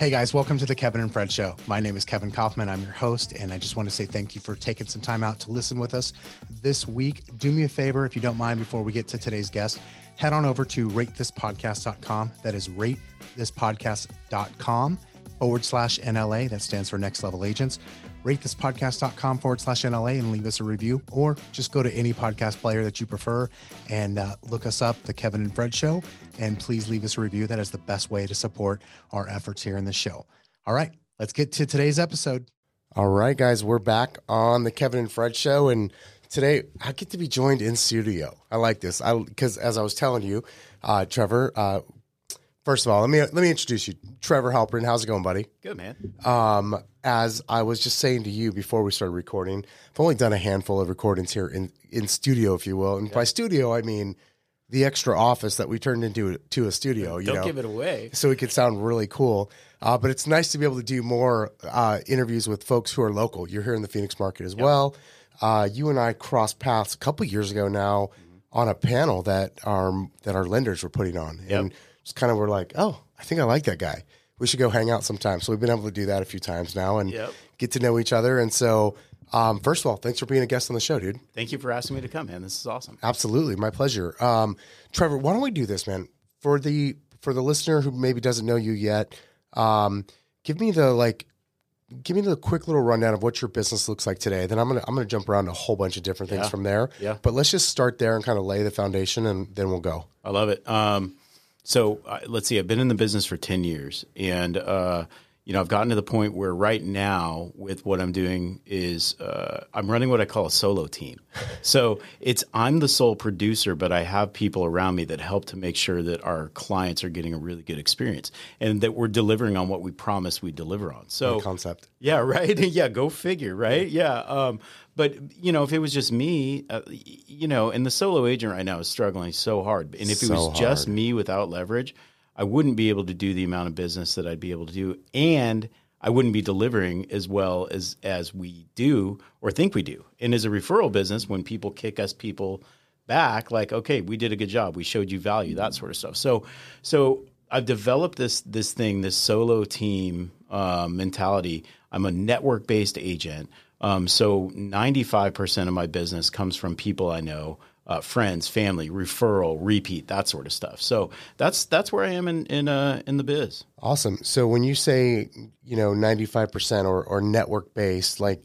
Hey guys, welcome to the Kevin and Fred Show. My name is Kevin Kauffman. I'm your host, and I just want to say thank you for taking some time out to listen with us this week. Do me a favor, if you don't mind, before we get to today's guest, head on over to ratethispodcast.com. That is ratethispodcast.com forward slash NLA. That stands for Next Level Agents. Rate this Ratethispodcast.com forward slash NLA and leave us a review, or just go to any podcast player that you prefer and uh, look us up, The Kevin and Fred Show, and please leave us a review. That is the best way to support our efforts here in the show. All right, let's get to today's episode. All right, guys, we're back on the Kevin and Fred show, and today I get to be joined in studio. I like this, I because as I was telling you, uh, Trevor. Uh, first of all, let me let me introduce you, Trevor Halpern. How's it going, buddy? Good man. Um, as I was just saying to you before we started recording, I've only done a handful of recordings here in in studio, if you will, and by studio I mean the extra office that we turned into to a studio. You Don't know? give it away. so it could sound really cool. Uh, but it's nice to be able to do more uh, interviews with folks who are local. You're here in the Phoenix market as well. Uh, you and I crossed paths a couple years ago now on a panel that our that our lenders were putting on, and just kind of were like, "Oh, I think I like that guy. We should go hang out sometime." So we've been able to do that a few times now and Yep. get to know each other. And so, um, first of all, thanks for being a guest on the show, dude. Thank you for asking me to come, man. This is awesome. Absolutely, my pleasure. Um, Trevor, why don't we do this, man? For the for the listener who maybe doesn't know you yet, um, give me the like, give me the quick little rundown of what your business looks like today. Then I'm gonna I'm gonna jump around a whole bunch of different things Yeah. from there. Yeah. But let's just start there and kind of lay the foundation, and then we'll go. I love it. Um, so uh, let's see. I've been in the business for ten years, and uh, you know I've gotten to the point where right now, with what I'm doing, is uh, I'm running what I call a solo team. So it's I'm the sole producer, but I have people around me that help to make sure that our clients are getting a really good experience, and that we're delivering on what we promised we deliver on. So Concept. Yeah, right. yeah, go figure, right? Yeah. Um, but you know, if it was just me, uh, you know, and the solo agent right now is struggling so hard. And if it So was just hard. me without leverage, I wouldn't be able to do the amount of business that I'd be able to do, and I wouldn't be delivering as well as as we do or think we do. And as a referral business, when people kick us people back, like, okay, we did a good job, we showed you value, that sort of stuff. So, so I've developed this this thing, this solo team um, mentality. I'm a network based agent. Um, so 95% of my business comes from people I know, uh, friends, family, referral, repeat, that sort of stuff. So that's that's where I am in in uh, in the biz. Awesome. So when you say you know 95 percent or or network based, like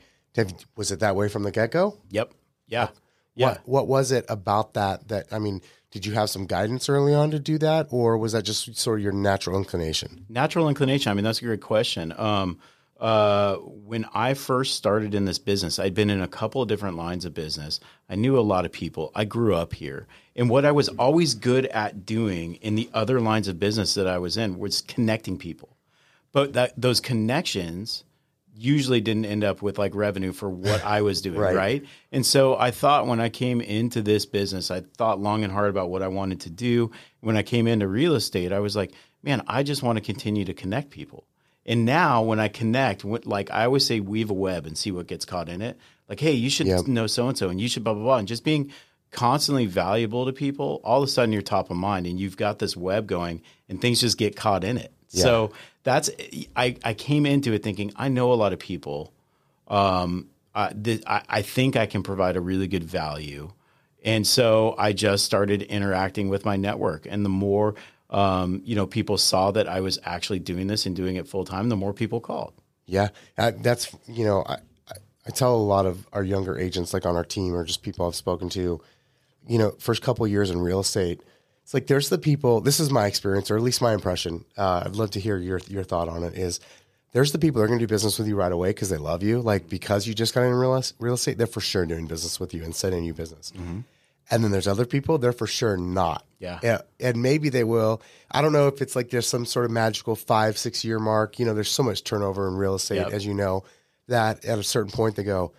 was it that way from the get go? Yep. Yeah. Yeah. What what was it about that that I mean? Did you have some guidance early on to do that, or was that just sort of your natural inclination? Natural inclination. I mean, that's a great question. Um, uh, when I first started in this business, I'd been in a couple of different lines of business. I knew a lot of people. I grew up here. And what I was always good at doing in the other lines of business that I was in was connecting people. But that those connections usually didn't end up with like revenue for what I was doing, Right. right. And so I thought when I came into this business, I thought long and hard about what I wanted to do. When I came into real estate, I was like, man, I just want to continue to connect people. And now when I connect, what- like I always say, weave a web and see what gets caught in it. Like, hey, you should Yep. know so and so, and you should blah blah blah, and just being constantly valuable to people. All of a sudden, you're top of mind, and you've got this web going, and things just get caught in it. So that's I, I came into it thinking I know a lot of people. Um, I, th- I, I think I can provide a really good value. And so I just started interacting with my network. And the more, um, you know, people saw that I was actually doing this and doing it full time, the more people called. Yeah, that's you know I, I tell a lot of our younger agents like on our team or just people I've spoken to, you know, first couple of years in real estate, it's like there's the people. This is my experience, or at least my impression. Uh, I'd love to hear your your thought on it. Is there's the people that are going to do business with you right away because they love you, like because you just got in real, real estate. They're for sure doing business with you and sending you business. And then there's other people, they're for sure not. Yeah. yeah. And maybe they will. I don't know if it's like there's some sort of magical five, six year mark. You know, there's so much turnover in real estate, Yep. as you know, that at a certain point they go,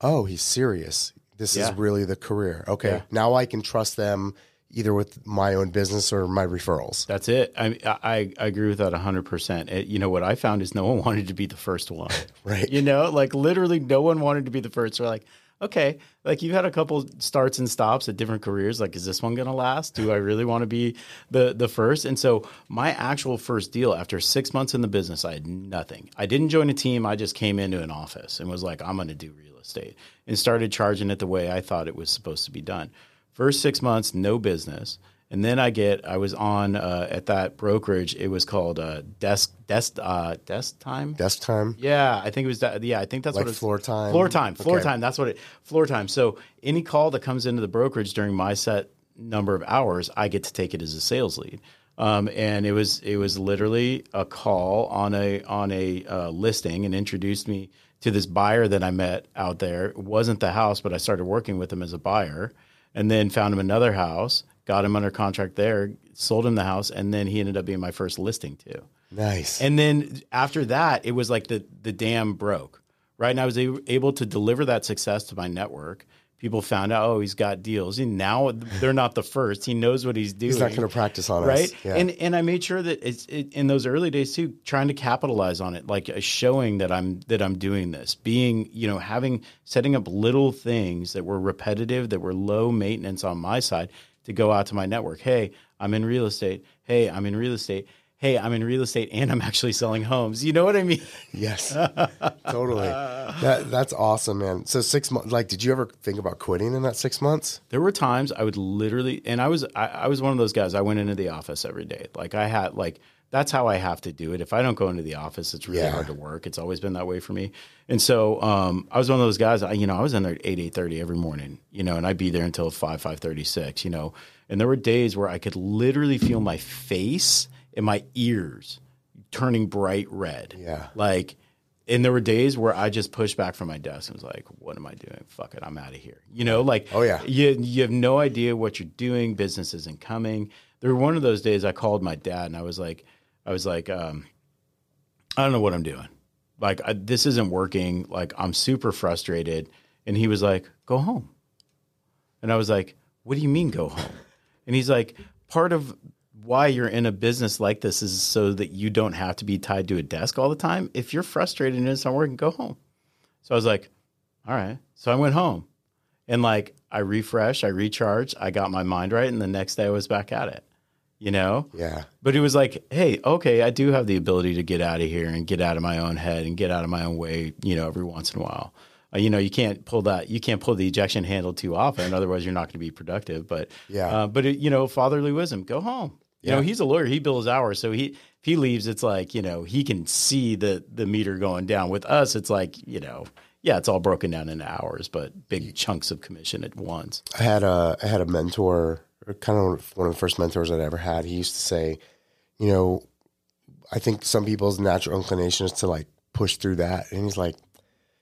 oh, he's serious. This Yeah. is really the career. Okay. Yeah. Now I can trust them either with my own business or my referrals. That's it. I, I, I agree with that 100%. It, you know, what I found is no one wanted to be the first one. Right. You know, like literally no one wanted to be the first. They're like, okay, like you've had a couple starts and stops at different careers. Like, is this one going to last? Do I really want to be the the first? And so, my actual first deal after six months in the business, I had nothing. I didn't join a team. I just came into an office and was like, I'm going to do real estate, and started charging it the way I thought it was supposed to be done. First six months, no business. And then I get, I was on uh, at that brokerage. It was called uh, desk, desk, uh, desk time. Desk time. Yeah, I think it was that. Yeah, I think that's Like what it's floor time? Floor time. Floor Okay. time. That's what it. Floor time. So any call that comes into the brokerage during my set number of hours, I get to take it as a sales lead. Um, and it was it was literally a call on a on a uh, listing and introduced me to this buyer that I met out there. It wasn't the house, but I started working with him as a buyer, and then found him another house, got him under contract there, sold him the house, and then he ended up being my first listing too. Nice. And then after that, it was like the the dam broke, right? And I was able to deliver that success to my network. People found out, oh, he's got deals. And now they're not the first. He knows what he's doing. He's not going to practice on right. us. Yeah. And and I made sure that it's it, in those early days too, trying to capitalize on it, like showing that I'm that I'm doing this, being you know having setting up little things that were repetitive, that were low maintenance on my side to go out to my network. Hey, I'm in real estate. Hey, I'm in real estate. Hey, I'm in real estate and I'm actually selling homes. You know what I mean? Yes, totally. That that's awesome, man. So six months. Like, did you ever think about quitting in that six months? There were times I would literally, and I was I, I was one of those guys. I went into the office every day. Like I had like that's how I have to do it. If I don't go into the office, it's really Yeah. hard to work. It's always been that way for me. And so um, I was one of those guys. I, you know, I was in there at eight eight thirty every morning. You know, and I'd be there until five five thirty six. You know, and there were days where I could literally feel my face and my ears turning bright red. Yeah. like. And there were days where I just pushed back from my desk and was like, "What am I doing? Fuck it, I'm out of here." You know, like, Oh, yeah. you you have no idea what you're doing. Business isn't coming. There were one of those days I called my dad and I was like, I was like, um, I don't know what I'm doing. Like I, this isn't working. Like I'm super frustrated. And he was like, go home. And I was like, what do you mean go home? And he's like, part of why you're in a business like this is so that you don't have to be tied to a desk all the time. If you're frustrated and it's not working, go home. So I was like, all right. So I went home and like I refreshed, I recharged, I got my mind right. And the next day I was back at it, you know? Yeah. But it was like, hey, okay, I do have the ability to get out of here and get out of my own head and get out of my own way, you know, every once in a while. Uh, you know, you can't pull that, you can't pull the ejection handle too often, otherwise you're not going to be productive. But Yeah. uh, but it, you know, fatherly wisdom, go home. You know, he's a lawyer; he bills hours, so he if he leaves, it's like you know he can see the the meter going down. With us, it's like you know, yeah, it's all broken down into hours, but big chunks of commission at once. I had a I had a mentor, or kind of one of the first mentors I'd ever had. He used to say, you know, I think some people's natural inclination is to like push through that, and he's like,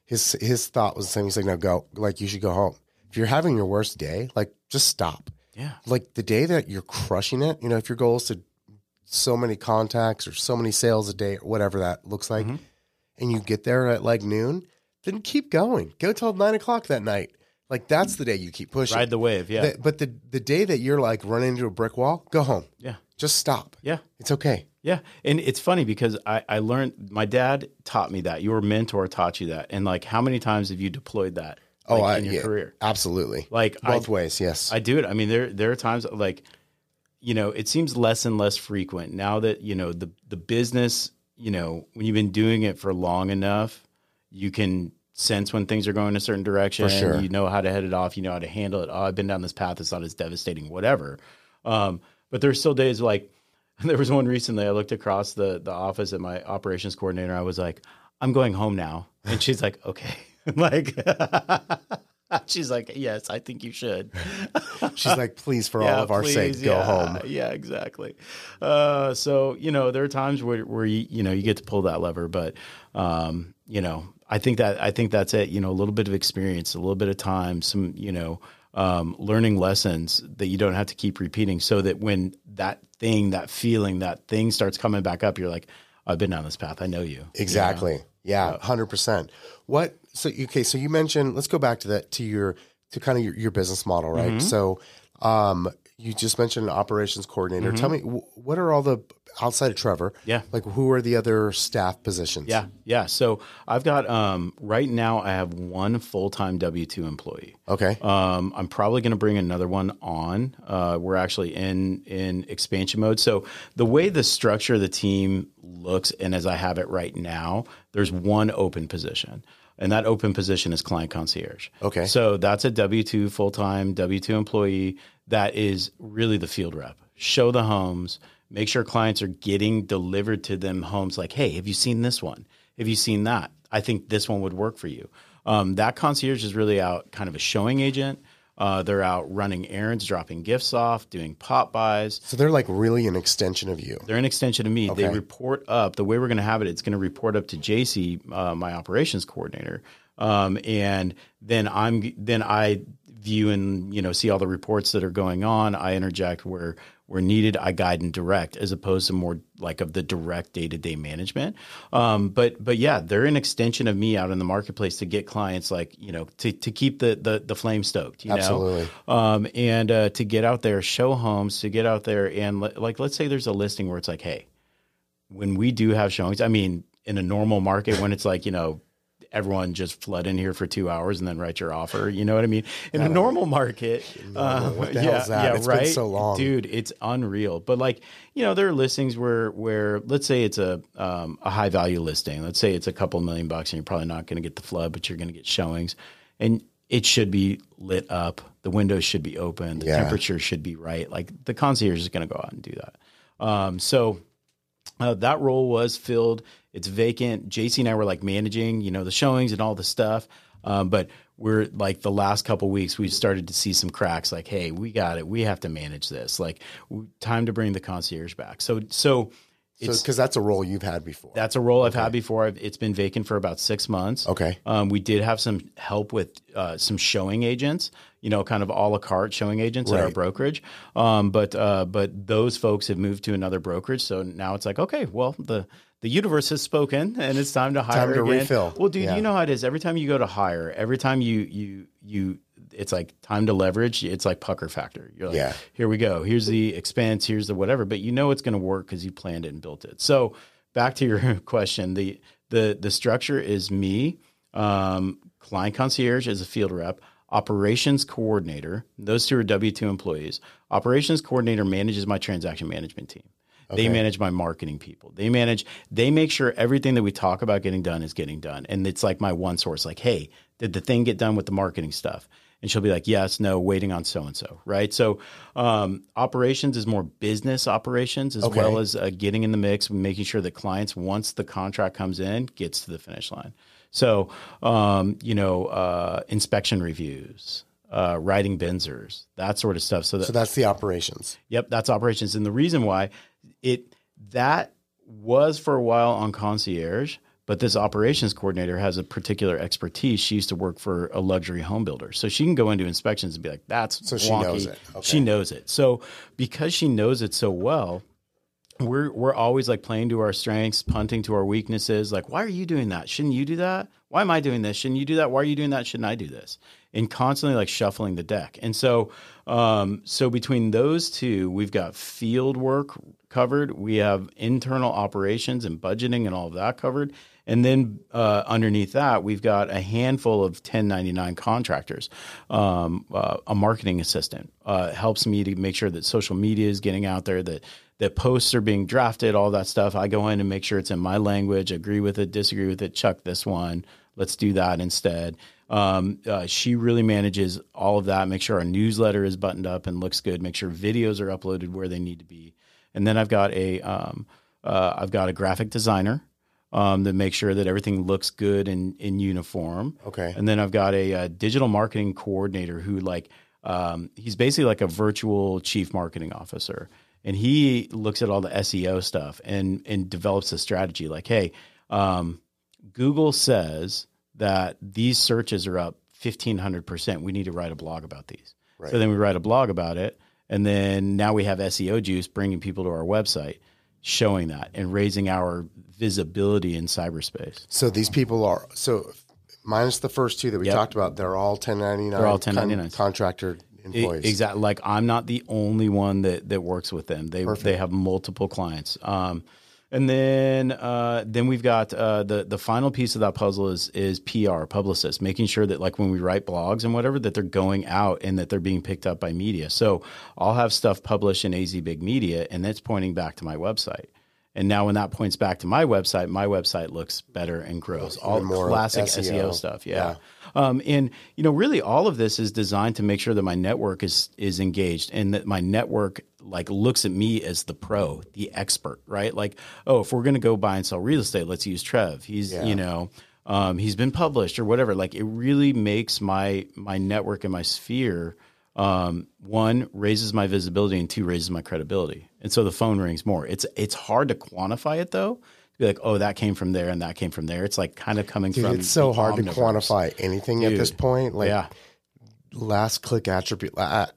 his his thought was the same. He's like, no, go, like you should go home. If you're having your worst day, like just stop. Yeah, Like the day that you're crushing it, you know, if your goal is to so many contacts or so many sales a day or whatever that looks like, mm-hmm. and you get there at like noon, then keep going. Go till nine o'clock that night. Like that's the day you keep pushing. ride the wave. Yeah, The- but the the day that you're like running into a brick wall, go home. yeah, Just stop. yeah. It's okay. Yeah. And it's funny because I, I learned my dad taught me that. Your mentor taught you that. And like how many times have you deployed that oh, like, oh, I, in your yeah, career? absolutely. Like Both I, ways. Yes. I do it. I mean, there there are times like, you know, it seems less and less frequent now that you know the the business. You know, when you've been doing it for long enough, you can sense when things are going a certain direction. Sure. You know how to head it off. You know how to handle it. Oh, I've been down this path. It's not as devastating. Whatever. Um, but there's still days like there was one recently. I looked across the the office at my operations coordinator. I was like, I'm going home now, and she's like, okay, like. She's like, yes, I think you should. She's like, please, for all of our sake, go yeah, home. Yeah, exactly. Uh, so you know, there are times where where you you know you get to pull that lever, but um, you know, I think that I think that's it. You know, a little bit of experience, a little bit of time, some you know, um, learning lessons that you don't have to keep repeating, so that when that thing, that feeling, that thing starts coming back up, you're like, I've been down this path. I know you. Exactly. Yeah, hundred percent. What? So okay. So you mentioned. Let's go back to that to your to kind of your, your business model, right? Mm-hmm. So, um, you just mentioned an operations coordinator. Tell me, wh- what are all the outside of Trevor? Yeah. like who are the other staff positions? Yeah, yeah. So I've got um, right now. I have one full time W two employee. Okay. Um, I'm probably going to bring another one on. Uh, we're actually in in expansion mode. So the way the structure of the team looks, and as I have it right now, there's one open position, and that open position is client concierge. Okay. So that's a W two full time W two employee that is really the field rep. Show the homes. Make sure clients are getting delivered to them homes. Like, hey, have you seen this one? Have you seen that? I think this one would work for you. Um, that concierge is really out kind of a showing agent. Uh, they're out running errands, dropping gifts off, doing pop-bys. So they're like really an extension of you. They're an extension of me. They report up. The way we're going to have it, it's going to report up to JC, uh, my operations coordinator, um, and then I'm then I view and you know see all the reports that are going on. I interject where where needed. I guide and direct, as opposed to more like of the direct day to day management. Um, but but yeah, they're an extension of me out in the marketplace to get clients like you know to to keep the the, the flame stoked. You Absolutely. know, um, and uh, to get out there, show homes, to get out there and le- like let's say there's a listing where it's like, hey, when we do have showings, I mean, in a normal market when it's like you know everyone just flood in here for two hours and then write your offer. You know what I mean? In a normal market, uh, What the yeah, that? yeah, It's been right, so long. dude. It's unreal. But like you know, there are listings where where let's say it's a um, a high value listing. Let's say it's a couple million bucks, and you're probably not going to get the flood, but you're going to get showings, and it should be lit up. The windows should be open. The Yeah. temperature should be right. Like the concierge is going to go out and do that. Um, so uh, that role was filled. It's vacant. JC and I were like managing, you know, the showings and all the stuff. Um, but we're like the last couple weeks, we've started to see some cracks. Like, hey, we got it. We have to manage this. Like, w- time to bring the concierge back. So, so it's because that's a role you've had before. that's a role I've had before. I've, it's been vacant for about six months. Okay. Um, we did have some help with uh, some showing agents, you know, kind of a la carte showing agents at our brokerage. Um, but uh, but those folks have moved to another brokerage, so now it's like, okay, well the the universe has spoken, and it's time to hire Time to again. refill. Well, dude, Yeah. you know how it is. Every time you go to hire, every time you you you. It's like time to leverage. It's like pucker factor. You're like, Yeah. here we go. Here's the expense. Here's the whatever. But you know it's going to work because you planned it and built it. So back to your question, the the the structure is me, um, client concierge as a field rep, operations coordinator. Those two are W two employees. Operations coordinator manages my transaction management team. They manage my marketing people. They manage. They make sure everything that we talk about getting done is getting done. And it's like my one source. Like, hey, did the thing get done with the marketing stuff? And she'll be like, yes, no, waiting on so and so, right? So, um, operations is more business operations as Okay. well as uh, getting in the mix, making sure that clients, once the contract comes in, gets to the finish line. So, um, you know, uh, inspection reviews, uh, writing BINSRs, that sort of stuff. So that so that's the operations. Yep, that's operations. And the reason why it that was for a while on concierge, but this operations coordinator has a particular expertise. She used to work for a luxury home builder. So she can go into inspections and be like, that's So she wonky. knows it. Okay. She knows it. So because she knows it so well, we're we're always like playing to our strengths, punting to our weaknesses. Like, why are you doing that? Shouldn't you do that? Why am I doing this? Shouldn't you do that? Why are you doing that? Shouldn't I do this? And constantly like shuffling the deck. And so, um, so between those two, we've got field work covered. We have internal operations and budgeting and all of that covered. And then uh, underneath that, we've got a handful of 1099 contractors. Um, uh, a marketing assistant uh, helps me to make sure that social media is getting out there, that that posts are being drafted, all that stuff. I go in and make sure it's in my language, agree with it, disagree with it, chuck this one. Let's do that instead. Um, uh, she really manages all of that, make sure our newsletter is buttoned up and looks good, make sure videos are uploaded where they need to be. And then I've got a um, uh, I've got a graphic designer um, that makes sure that everything looks good and in uniform. Okay. And then I've got a, uh digital marketing coordinator who like um, he's basically like a virtual chief marketing officer, and he looks at all the SEO stuff and and develops a strategy. Like, hey, um, Google says that these searches are up fifteen hundred percent. We need to write a blog about these. Right. So then we write a blog about it, and then now we have SEO juice bringing people to our website, showing that and raising our visibility in cyberspace. So these people are so minus the first two that we Yep. talked about. They're all 1099. They're all con- contractor employees. Exactly. Like I'm not the only one that that works with them. They they have multiple clients. Um, and then uh, then we've got uh, the the final piece of that puzzle is is PR publicists, making sure that like when we write blogs and whatever that they're going out and that they're being picked up by media. So I'll have stuff published in AZ Big Media, and that's pointing back to my website. And now when that points back to my website, my website looks better and grows. All more classic SEO. SEO, stuff. Yeah. Um, and you know, really all of this is designed to make sure that my network is is engaged and that my network like looks at me as the pro, the expert, right? Like, oh, if we're gonna go buy and sell real estate, let's use Trev. He's Yeah. you know, um, he's been published or whatever. Like it really makes my my network and my sphere um, one raises my visibility and two raises my credibility. And so the phone rings more. It's it's hard to quantify it though. Be like, oh, that came from there and that came from there. It's like kind of coming Dude, from. it's so hard to quantify anything at this point. Like yeah, last click attribute. I,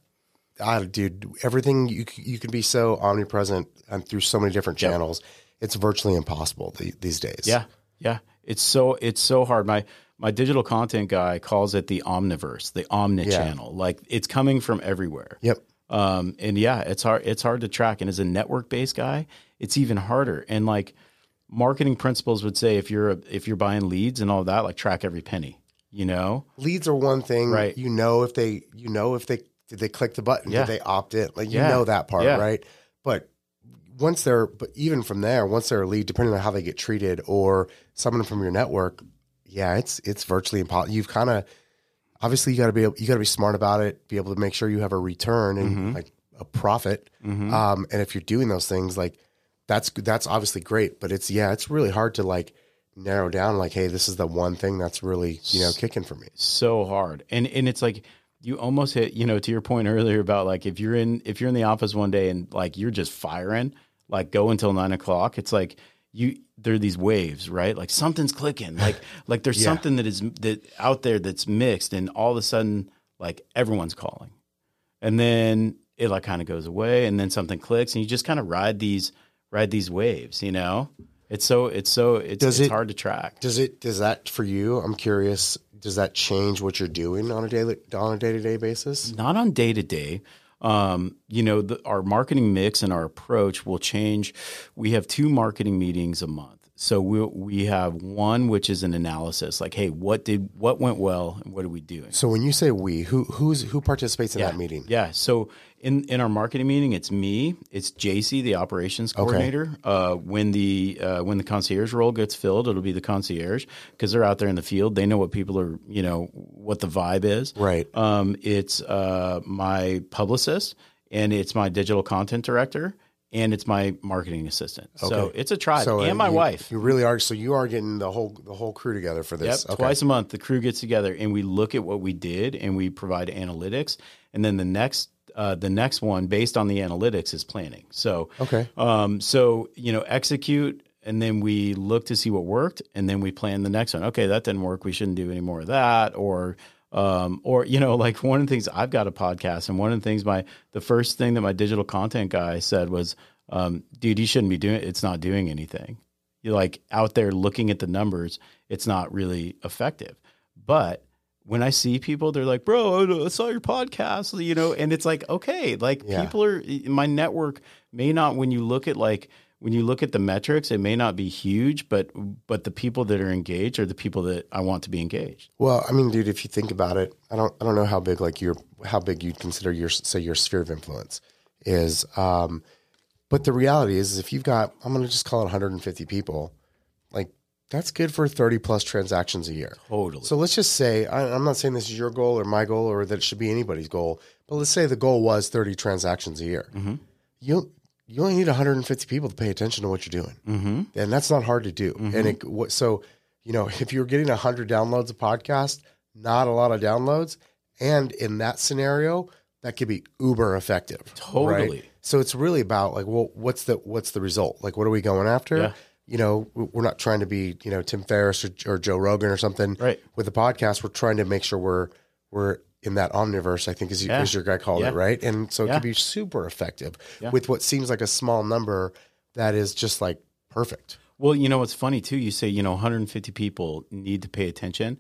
I, dude, everything you you can be so omnipresent and through so many different channels. It's virtually impossible the, these days. yeah, yeah. It's so it's so hard. My my digital content guy calls it the omniverse, the omni channel. Like it's coming from everywhere. Yep. Um, and yeah, it's hard. It's hard to track. And as a network based guy, it's even harder. And like marketing principles would say, if you're if you're buying leads and all that, like track every penny. You know, Leads are one thing. Right. You know if they you know if they did they click the button? Yeah. Did they opt in? Like you Yeah. know that part, Yeah. right? But once they're but even from there, once they're a lead, depending on how they get treated or someone from your network, yeah, it's it's virtually impossible. You've kind of obviously you got to be able, you got to be smart about it, be able to make sure you have a return and Mm-hmm. like a profit. Um, and if you're doing those things, like that's that's obviously great, but it's yeah, it's really hard to like narrow down. Like, hey, this is the one thing that's really you know kicking for me. so hard. And and it's like you almost hit, you know, to your point earlier about like if you're in if you're in the office one day and like you're just firing, like go until nine o'clock. It's like you there are these waves, right? Like something's clicking. Like like there's Yeah. something that is that out there that's mixed, and all of a sudden, like everyone's calling, and then it like kind of goes away, and then something clicks, and you just kind of ride these ride these waves. You know, it's so it's so it's, Does it's it- hard to track. Does it does that for you? I'm curious. Does that change what you're doing on a daily on a day to day basis? not on day to day. Um, you know, the, our marketing mix and our approach will change. We have two marketing meetings a month. So we we have one which is an analysis, like, hey, what did what went well and what are we doing? So when you say we, who who's who participates in that meeting? Yeah. So in in our marketing meeting, it's me, it's JC, the operations coordinator. Uh, when the uh, when the concierge role gets filled, it'll be the concierge because they're out there in the field. They know what people are, you know, what the vibe is. Right. Um, it's uh, my publicist, and it's my digital content director, and it's my marketing assistant. So it's a tribe, So and uh, my you- wife. You really are. So you are getting the whole the whole crew together for Yep, this. Okay. twice a month the crew gets together and we look at what we did and we provide analytics. And then the next uh, the next one based on the analytics is planning. So Okay. um, so you know execute and then we look to see what worked and then we plan the next one. Okay, that didn't work. We shouldn't do any more of that or um, or you know like one of the things I've got a podcast and one of the things my the first thing that my digital content guy said was um, dude you shouldn't be doing it. it's not doing anything you're like out there looking at the numbers, it's not really effective. But when I see people, they're like, bro, I saw your podcast, you know, and it's like, okay, like Yeah. people are, my network may not, when you look at like, when you look at the metrics, it may not be huge, but, but the people that are engaged are the people that I want to be engaged. Well, I mean, dude, if you think about it, I don't I don't know how big like your how big you'd consider your say your sphere of influence is. Um, but the reality is, is if you've got I'm going to just call it 150 people, that's good for 30 plus transactions a year. Totally. So let's just say I, I'm not saying this is your goal or my goal or that it should be anybody's goal, but let's say the goal was 30 transactions a year. You you only need 150 people to pay attention to what you're doing, mm-hmm. and that's not hard to do. And it so you know if you're getting 100 downloads a podcast, not a lot of downloads, and in that scenario, that could be uber effective. Totally. Right? So it's really about like, well, what's the what's the result? Like, what are we going after? Yeah. You know, we're not trying to be, you know, Tim Ferriss or, or Joe Rogan or something Right. with the podcast. We're trying to make sure we're we're in that omniverse. I think is Yeah. as your guy called Yeah. it, right? And so it Yeah. could be super effective with what seems like a small number that is just like perfect. Well, you know, what's funny too, you say, you know, 150 people need to pay attention.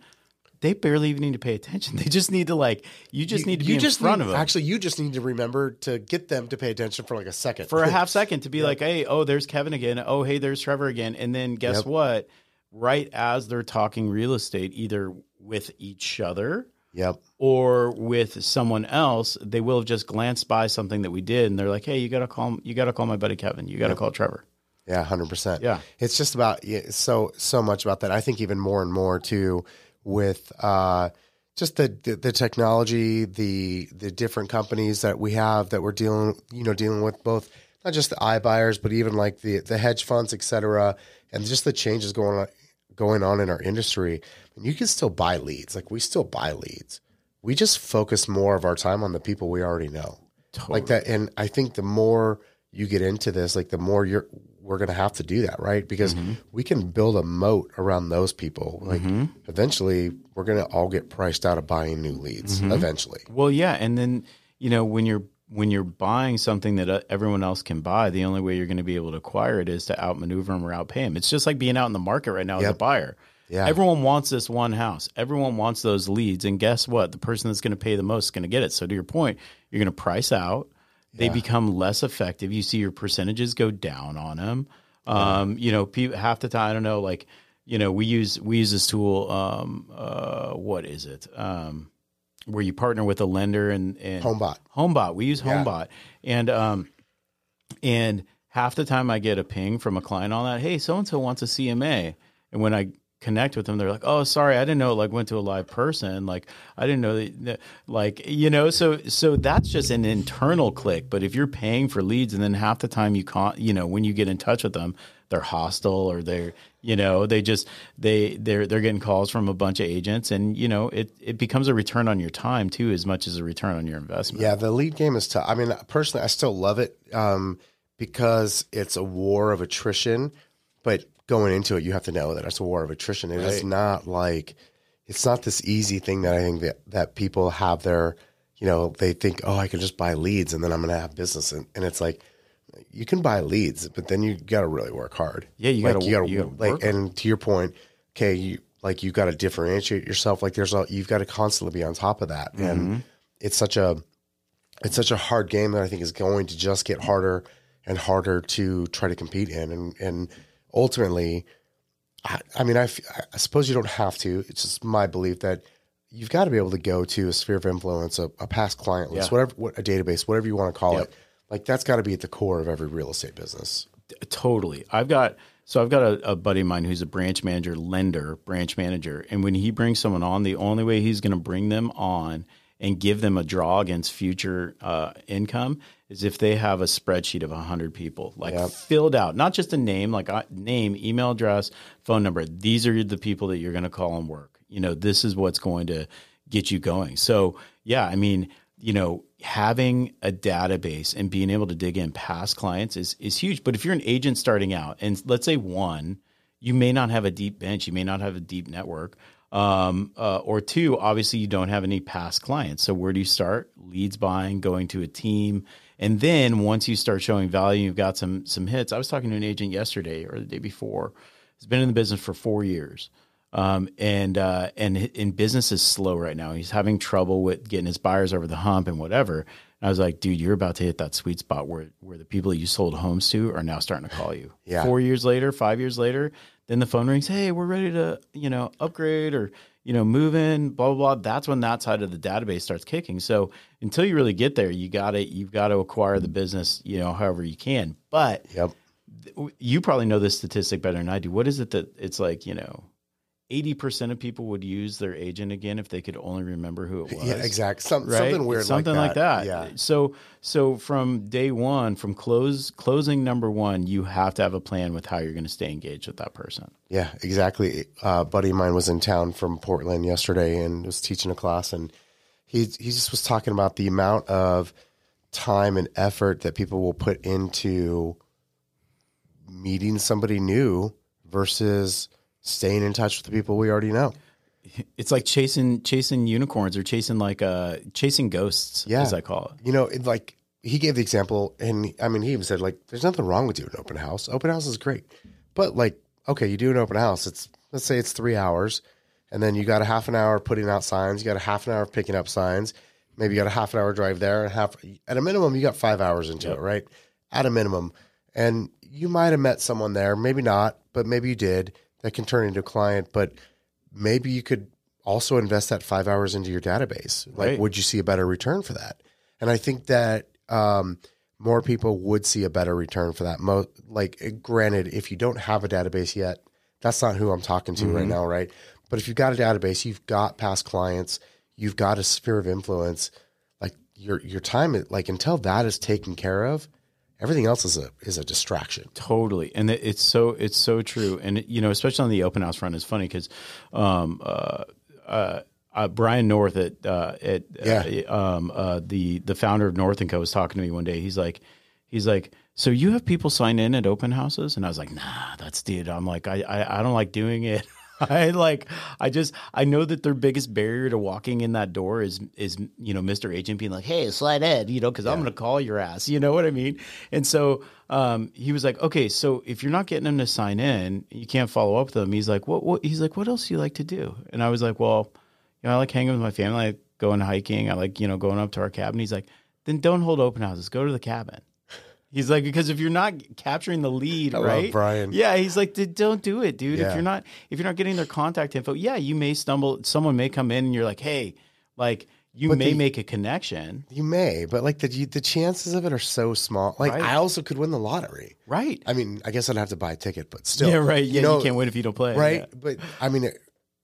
They barely even need to pay attention. They just need to like you just need to be you in front need, of them. Actually, you just need to remember to get them to pay attention for like a second. for a half second to be like, hey, oh, there's Kevin again. Oh, hey, there's Trevor again. And then guess Yep. what? Right as they're talking real estate, either with each other yep. or with someone else, they will have just glanced by something that we did, and they're like, hey, you gotta call, you gotta call my buddy Kevin. You gotta call Trevor. Yeah, hundred percent. Yeah. it's just about yeah, so so much about that. I think even more and more too with uh, just the, the the technology, the the different companies that we have that we're dealing you know dealing with both not just the iBuyers but even like the the hedge funds, et cetera, and just the changes going on going on in our industry. And you can still buy leads, like we still buy leads. We just focus more of our time on the people we already know like that and i think the more you get into this like the more you're we're going to have to do that right because mm-hmm. we can build a moat around those people like mm-hmm. eventually we're going to all get priced out of buying new leads mm-hmm. eventually Well, yeah, and then you know when you're when you're buying something that uh, everyone else can buy, the only way you're going to be able to acquire it is to outmaneuver them or outpay them. It's just like being out in the market right now as a buyer. Yeah. Everyone wants this one house. Everyone wants those leads, and guess what? The person that's going to pay the most is going to get it. So to your point, you're going to price out. They become less effective. You see your percentages go down on them. Um, you know, pe- half the time, I don't know, like you know, we use we use this tool. Um, uh, what is it? Um, where you partner with a lender and, and homebot HomeBot. We use Yeah. HomeBot, and um, and half the time I get a ping from a client on that. Hey, so and so wants a CMA, and when I connect with them, they're like, "Oh, sorry, I didn't know it like went to a live person. Like, I didn't know that, like you know." So so that's just an internal click. But if you're paying for leads, and then half the time you can't, you know, when you get in touch with them, they're hostile or they're you know they just they they're they're getting calls from a bunch of agents and you know it it becomes a return on your time too as much as a return on your investment yeah the lead game is tough i mean personally i still love it um, because it's a war of attrition but going into it you have to know that it's a war of attrition It is Right. not like it's not this easy thing that i think that, that people have their you know they think oh i can just buy leads and then i'm going to have business and, and it's like you can buy leads but then you got to really work hard Yeah, you Like, gotta- you got gotta like work and to your point okay you like you got to differentiate yourself like there's a you've got to constantly be on top of that Mm-hmm. and it's such a it's such a hard game that I think is going to just get harder and harder to try to compete in. And, and ultimately, I, I mean, I suppose you don't have to. It's just my belief that you've got to be able to go to a sphere of influence, a, a past client list, Yeah. whatever, what, a database, whatever you want to call Yep. it. Like that's got to be at the core of every real estate business. Totally. I've got so I've got a, a buddy of mine who's a branch manager, lender, branch manager, and when he brings someone on, the only way he's going to bring them on and give them a draw against future uh, income is if they have a spreadsheet of hundred people, like filled out, not just a name, like uh, name, email address, phone number. These are the people that you're going to call and work. You know, this is what's going to get you going. So yeah, I mean, you know, having a database and being able to dig in past clients is is huge. But if you're an agent starting out, and let's say one, you may not have a deep bench, you may not have a deep network, um, uh, or two, obviously you don't have any past clients. So where do you start? Leads buying, going to a team, and then once you start showing value, you've got some some hits. I was talking to an agent yesterday or the day before. He's been in the business for four years um, and uh, and in business is slow right now. He's having trouble with getting his buyers over the hump and whatever. And I was like, dude, you're about to hit that sweet spot where where the people you sold homes to are now starting to call you. Yeah. Four years later, five years later, then the phone rings. Hey, we're ready to you know upgrade or you know move in. Blah blah blah. That's when that side of the database starts kicking. So until you really get there, you got to you've got to acquire the business. You know, however you can. But Yep. you probably know this statistic better than I do. What is it that it's like, you know, 80% of people would use their agent again if they could only remember who it was. Yeah, exact. Some, Right? Something weird something like like that. that. Yeah. So so from day one, from close closing number one, you have to have a plan with how you're going to stay engaged with that person. Yeah, exactly. Uh, buddy of mine was in town from Portland yesterday and was teaching a class, and he he just was talking about the amount of time and effort that people will put into meeting somebody new versus staying in touch with the people we already know. It's like chasing chasing unicorns or chasing like uh chasing ghosts, Yeah. as I call it. You know, it, like he gave the example, and I mean, he even said like, "There's nothing wrong with doing an open house. Open house is great, but like, okay, you do an open house. It's let's say it's three hours, and then you got a half an hour putting out signs. You got a half an hour picking up signs. Maybe you got a half an hour drive there, and half at a minimum you got five hours into it, right? At a minimum, and you might have met someone there, maybe not, but maybe you did that can turn into a client. But maybe you could also invest that five hours into your database. Like, Right. would you see a better return for that? And I think that um, more people would see a better return for that. Mo- like, eh, granted, if you don't have a database yet, that's not who I'm talking to right now, right? But if you've got a database, you've got past clients, you've got a sphere of influence. Like your your time, like until that is taken care of, everything else is a is a distraction. Totally, and it, it's so it's so true, and it, you know, especially on the open house front, it's funny because um, uh, uh, uh, Brian North at uh, at Yeah. uh, um, uh, the the founder of North and Co was talking to me one day. He's like, he's like, so you have people sign in at open houses, and I was like, nah, that's dude. I'm like, I I, I don't like doing it. I like I just I know that their biggest barrier to walking in that door is is you know Mr. Agent being like, "Hey, slide Ed," you know, because I'm going to call your ass. You know what I mean? And so um, he was like, "Okay, so if you're not getting them to sign in, you can't follow up with them." He's like, "What? What?" He's like, "What else do you like to do?" And I was like, "Well, you know, I like hanging with my family. I like going hiking. I like you know going up to our cabin." He's like, "Then don't hold open houses. Go to the cabin." He's like, because if you're not capturing the lead, I right? Brian. Yeah, he's like, don't do it, dude. Yeah. If you're not if you're not getting their contact info, yeah, you may stumble. Someone may come in and you're like, hey, like you But may the- make a connection, You may, but like the the chances of it are so small. Like Right. I also could win the lottery. right? I mean, I guess I'd have to buy a ticket, but still, yeah, right. Yeah, you, know, you can't win if you don't play, right? But I mean, it,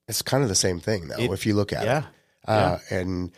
it's kind of the same thing, though, It- if you look at it. Yeah, it. Uh, And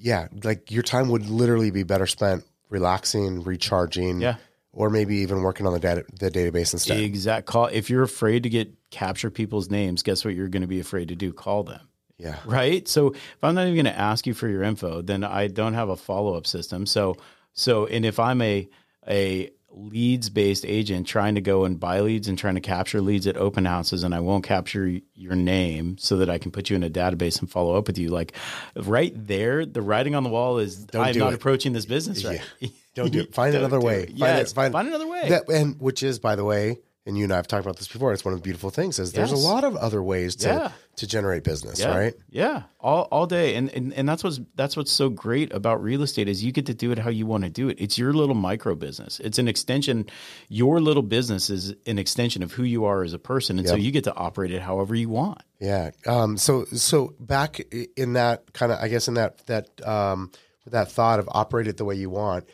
yeah, like your time would literally be better spent relaxing, recharging, Yeah. or maybe even working on the data, the database instead. exact call. If you're afraid to get capture people's names, guess what you're going to be afraid to do? Call them. yeah, right? So if I'm not even going to ask you for your info, then I don't have a follow up system. So so and if I'm a a leads based agent trying to go and buy leads and trying to capture leads at open houses and I won't capture your name so that I can put you in a database and follow up with you. Like right there the writing on the wall is Don't I'm not it. approaching this business right Don't do it. Find another way. Find Yes, it- find- find another way. That, and which is, by the way, and you and I have talked about this before. It's one of the beautiful things is there's Yes. a lot of other ways to Yeah. to generate business, yeah. right? Yeah, all all day, and, and and that's what's that's what's so great about real estate is you get to do it how you want to do it. It's your little micro business. It's an extension. Your little business is an extension of who you are as a person, and so you get to operate it however you want. Yeah. Um, so so back in that kind of, I guess in that that um, that thought of operate it the way you want.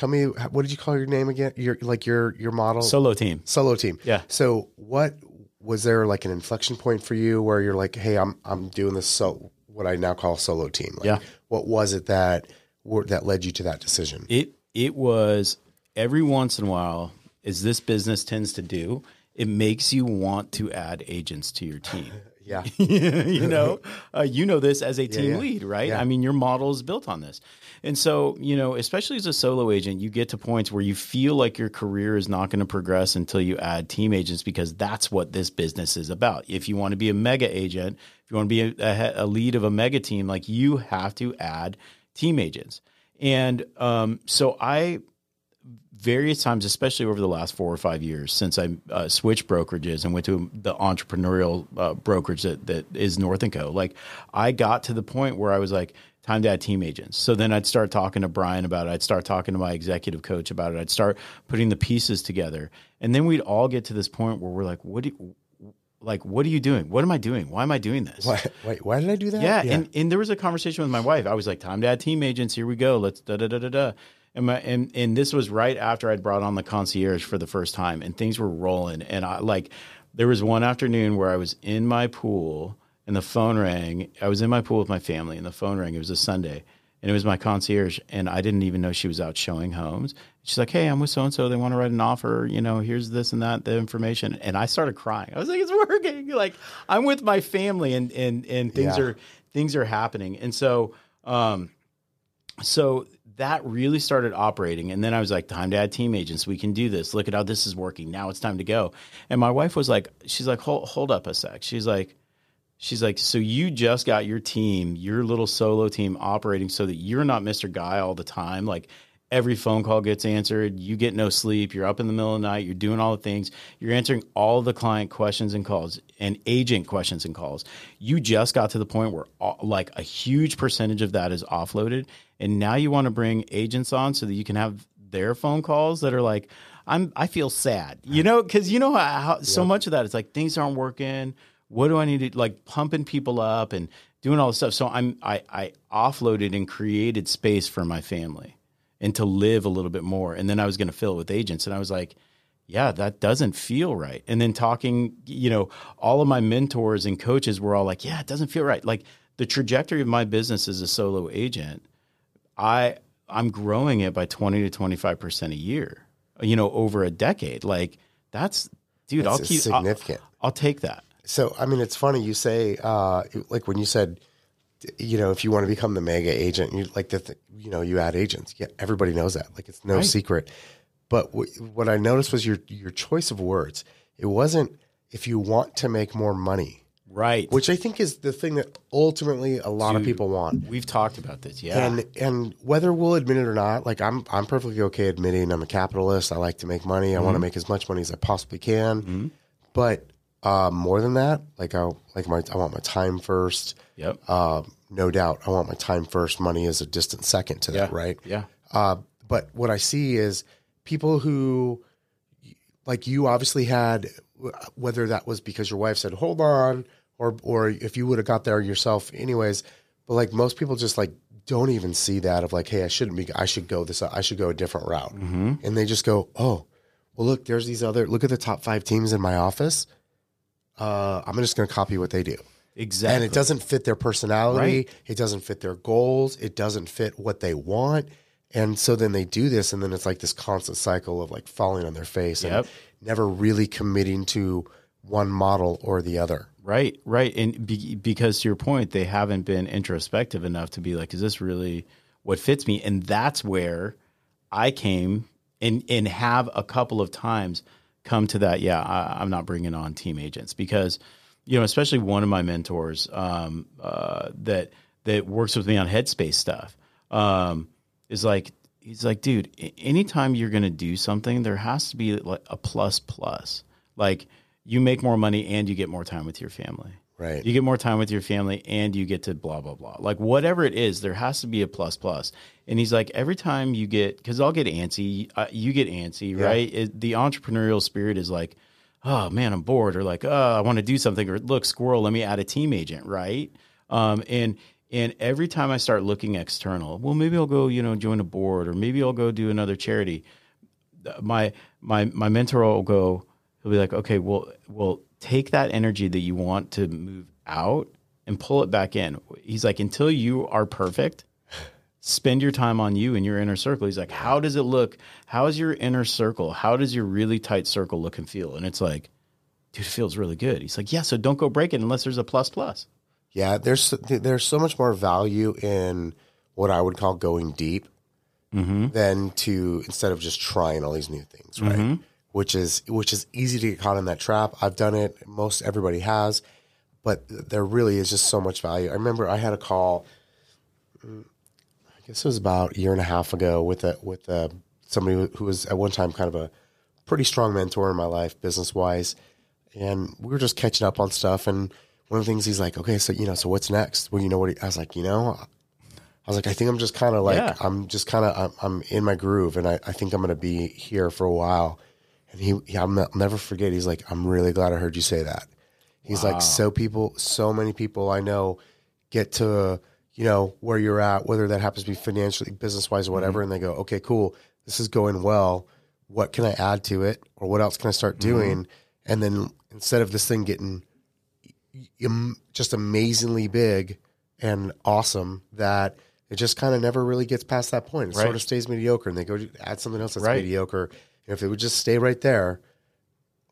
Tell me, what did you call your name again? Your like your your model Solo team. solo team. Yeah. So what was there like an inflection point for you where you're like, hey, I'm I'm doing this so what I now call solo team. Like, Yeah. What was it that that led you to that decision? It it was every once in a while, as this business tends to do, it makes you want to add agents to your team. Yeah. you know, uh, you know this as a team yeah. lead, right? Yeah. I mean, your model is built on this, and so you know, especially as a solo agent, you get to points where you feel like your career is not going to progress until you add team agents because that's what this business is about. If you want to be a mega agent, if you want to be a, a, lead of a mega team, like you have to add team agents, and um, so I various times, especially over the last four or five years, since I uh, switched brokerages and went to the entrepreneurial uh, brokerage that, that is North and Co. Like I got to the point where I was like, time to add team agents. So then I'd start talking to Brian about it. I'd start talking to my executive coach about it. I'd start putting the pieces together, and then we'd all get to this point where we're like, what do you, like, what are you doing? What am I doing? Why am I doing this? Why, wait, why did I do that? Yeah, and and there was a conversation with my wife. I was like, "Time to add team agents. Here we go. Let's da da da da da." And my and and this was right after I'd brought on the concierge for the first time, and things were rolling. And I like, there was one afternoon where I was in my pool, and the phone rang. I was in my pool with my family, and the phone rang. It was a Sunday, and it was my concierge, and I didn't even know she was out showing homes. She's like, "Hey, I'm with so and so. They want to write an offer. You know, here's this and that, the information." And I started crying. I was like, "It's working! Like I'm with my family, and and and things Yeah. are things are happening." And so, um, so that really started operating, and then I was like, "Time to add team agents. We can do this. Look at how this is working. Now it's time to go." And my wife was like, "She's like, hold hold up a sec." She's like. She's like, so you just got your team, your little solo team operating so that you're not Mr. Guy all the time. Like every phone call gets answered. You get no sleep. You're up in the middle of the night. You're doing all the things. You're answering all the client questions and calls and agent questions and calls. You just got to the point where all, like a huge percentage of that is offloaded. And now you want to bring agents on so that you can have their phone calls that are like, I'm, I feel sad, you know, cause you know how, how so much of that is like things aren't working. What do I need to like pumping people up and doing all this stuff? So I'm, I, I offloaded and created space for my family and to live a little bit more. And then I was going to fill it with agents. And I was like, yeah, that doesn't feel right. And then talking, you know, all of my mentors and coaches were all like, yeah, it doesn't feel right. Like the trajectory of my business as a solo agent, I I'm growing it by 20 to 25% a year, you know, over a decade. Like that's dude, That's I'll keep significant. I'll, I'll take that. So, I mean, it's funny you say, uh, like when you said, you know, if you want to become the mega agent, you like the, th- you know, you add agents. Yeah, everybody knows that. Like it's no Right. secret. But w- what I noticed was your your choice of words. It wasn't if you want to make more money, Right. which I think is the thing that ultimately a lot of people want. We've talked about this. Yeah. And and whether we'll admit it or not, like I'm I'm perfectly okay admitting I'm a capitalist. I like to make money. I want to make as much money as I possibly can. But uh, more than that, like I like my I want my time first. yep. Uh, no doubt, I want my time first. Money is a distant second to that, right? Yeah. Uh, but what I see is people who, like you, obviously had whether that was because your wife said hold on, or or if you would have got there yourself, anyways. But like most people, just like don't even see that of like, hey, I shouldn't be. I should go this. I should go a different route, and they just go, oh, well, look, there's these other. Look at the top five teams in my office. Uh, I'm just going to copy what they do Exactly. and it doesn't fit their personality Right. it doesn't fit their goals it doesn't fit what they want and so then they do this and then it's like this constant cycle of like falling on their face Yep. and never really committing to one model or the other Right, right, and be, because to your point, they haven't been introspective enough to be like, "Is this really what fits me?" And that's where I came and and have a couple of times come to that. Yeah, I, I'm not bringing on team agents because you know, especially one of my mentors um, uh, that that works with me on Headspace stuff um, is like, he's like, dude, anytime you're going to do something, there has to be like a plus plus, like you make more money and you get more time with your family. Right. You get more time with your family and you get to blah blah blah. Like whatever it is, there has to be a plus plus. And he's like, every time you get, because I'll get antsy, uh, you get antsy, right? It, the entrepreneurial spirit is like, oh man, I'm bored, or like, oh, I want to do something, or look, squirrel, let me add a team agent, right? Um, and and every time I start looking external, well, maybe I'll go, you know, join a board, or maybe I'll go do another charity my my my mentor will go he'll be like okay well well take that energy that you want to move out and pull it back in. He's like until you are perfect spend your time on you and your inner circle. He's like how does it look? How is your inner circle? How does your really tight circle look and feel? And it's like dude it feels really good. He's like yeah so don't go break it unless there's a plus plus. Yeah, there's there's so much more value in what I would call going deep mm-hmm. than to instead of just trying all these new things, right? Mm-hmm. Which is which is easy to get caught in that trap. I've done it. Most everybody has, but there really is just so much value. I remember I had a call. I guess it was about a year and a half ago with a with a somebody who- who was at one time kind of a pretty strong mentor in my life, business wise, and we were just catching up on stuff. And one of the things he's like, "Okay, so you know, so what's next?" Well, you know what? He, I was like, you know, I was like, I think I'm just kind of like, Yeah. I'm just kind of, I'm, I'm in my groove, and I, I think I'm going to be here for a while. And he, he I'll ne- never forget. He's like, I'm really glad I heard you say that. He's like, so people, so many people I know get to, you know, where you're at, whether that happens to be financially, business wise, or whatever, mm-hmm. and they go, okay, cool, this is going well. What can I add to it, or what else can I start mm-hmm. doing? And then instead of this thing getting just amazingly big and awesome that it just kind of never really gets past that point. It sort of stays mediocre, and they go add something else that's Right. mediocre. And if it would just stay right there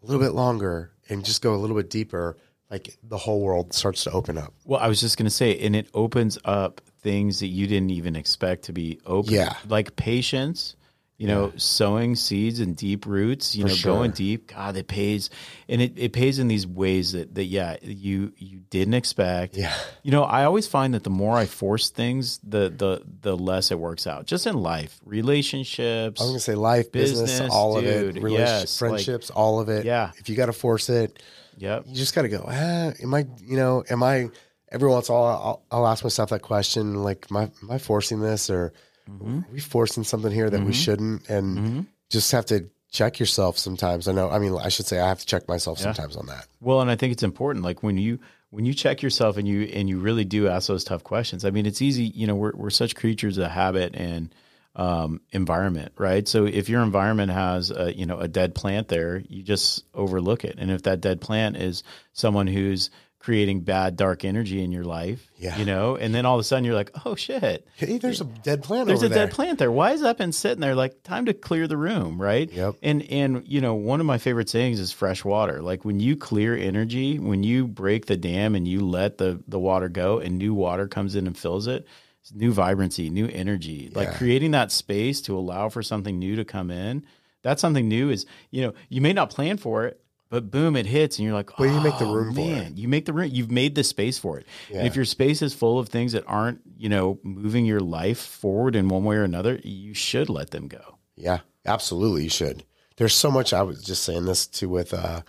a little bit longer and just go a little bit deeper, like the whole world starts to open up. Well, I was just going to say, and it opens up things that you didn't even expect to be open. Yeah. Like patience You know, sowing seeds and deep roots, you know, sure. going deep, God, it pays. And it, it pays in these ways that, that, yeah, you, you didn't expect. Yeah. You know, I always find that the more I force things, the, the, the less it works out just in life, relationships. I was gonna say life, business, Business, all of it, relationships, yes, like- friendships, all of it. Yeah. If you got to force it, Yep. you just got to go. Ah, am I? You know, am I? Every once in a while, I'll, I'll ask myself that question: like, am I, am I forcing this, or Mm-hmm. are we forcing something here that we shouldn't? And just have to check yourself sometimes. I know. I mean, I should say I have to check myself sometimes on that. Well, and I think it's important. Like when you when you check yourself and you and you really do ask those tough questions. I mean, it's easy. You know, we're we're such creatures of habit and um, environment, right? So if your environment has a, you know a dead plant there, you just overlook it. And if that dead plant is someone who's creating bad dark energy in your life, Yeah. you know, and then all of a sudden you're like, oh shit, Hey, there's a dead plant there's a there. dead plant there. Why is that been sitting there? Like time to clear the room, right? Yep. And and you know, one of my favorite sayings is fresh water. Like when you clear energy, when you break the dam and you let the the water go and new water comes in and fills it, it's new vibrancy, new energy. Like creating that space to allow for something new to come in. That's something new is, you know, you may not plan for it, but boom, it hits and you're like, But you make the "Oh, room for it." man, You make the room. You've made the space for it. And if your space is full of things that aren't, you know, moving your life forward in one way or another, you should let them go. Yeah, absolutely. You should. There's so much. I was just saying this too with uh,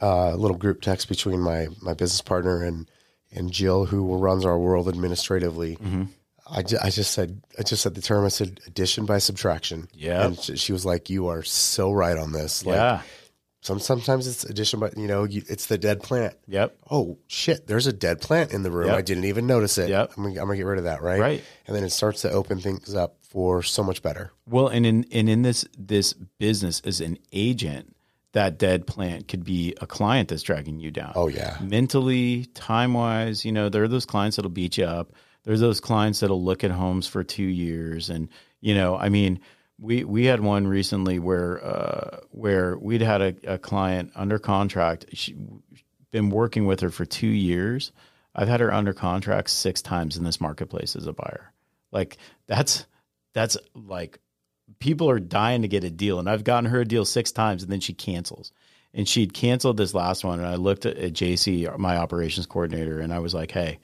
a little group text between my my business partner and and Jill, who runs our world administratively. Mm-hmm. I, ju- I just said I just said the term. I said addition by subtraction. Yeah, and she, she was like, "You are so right on this." Like, yeah. Some sometimes it's addition, but you know, you, it's the dead plant. Yep. Oh shit! There's a dead plant in the room. Yep. I didn't even notice it. Yep. I'm gonna, I'm gonna get rid of that. Right. Right. And then it starts to open things up for so much better. Well, and in and in this this business as an agent, that dead plant could be a client that's dragging you down. Oh yeah. mentally, time wise, you know, there are those clients that'll beat you up. There's those clients that'll look at homes for two years, and you know, I mean, we we had one recently where uh, where we'd had a, a client under contract. She been working with her for two years. I've had her under contract six times in this marketplace as a buyer. Like that's that's like people are dying to get a deal, and I've gotten her a deal six times, and then she cancels. And she'd canceled this last one, and I looked at, at JC, my operations coordinator, and I was like, "Hey,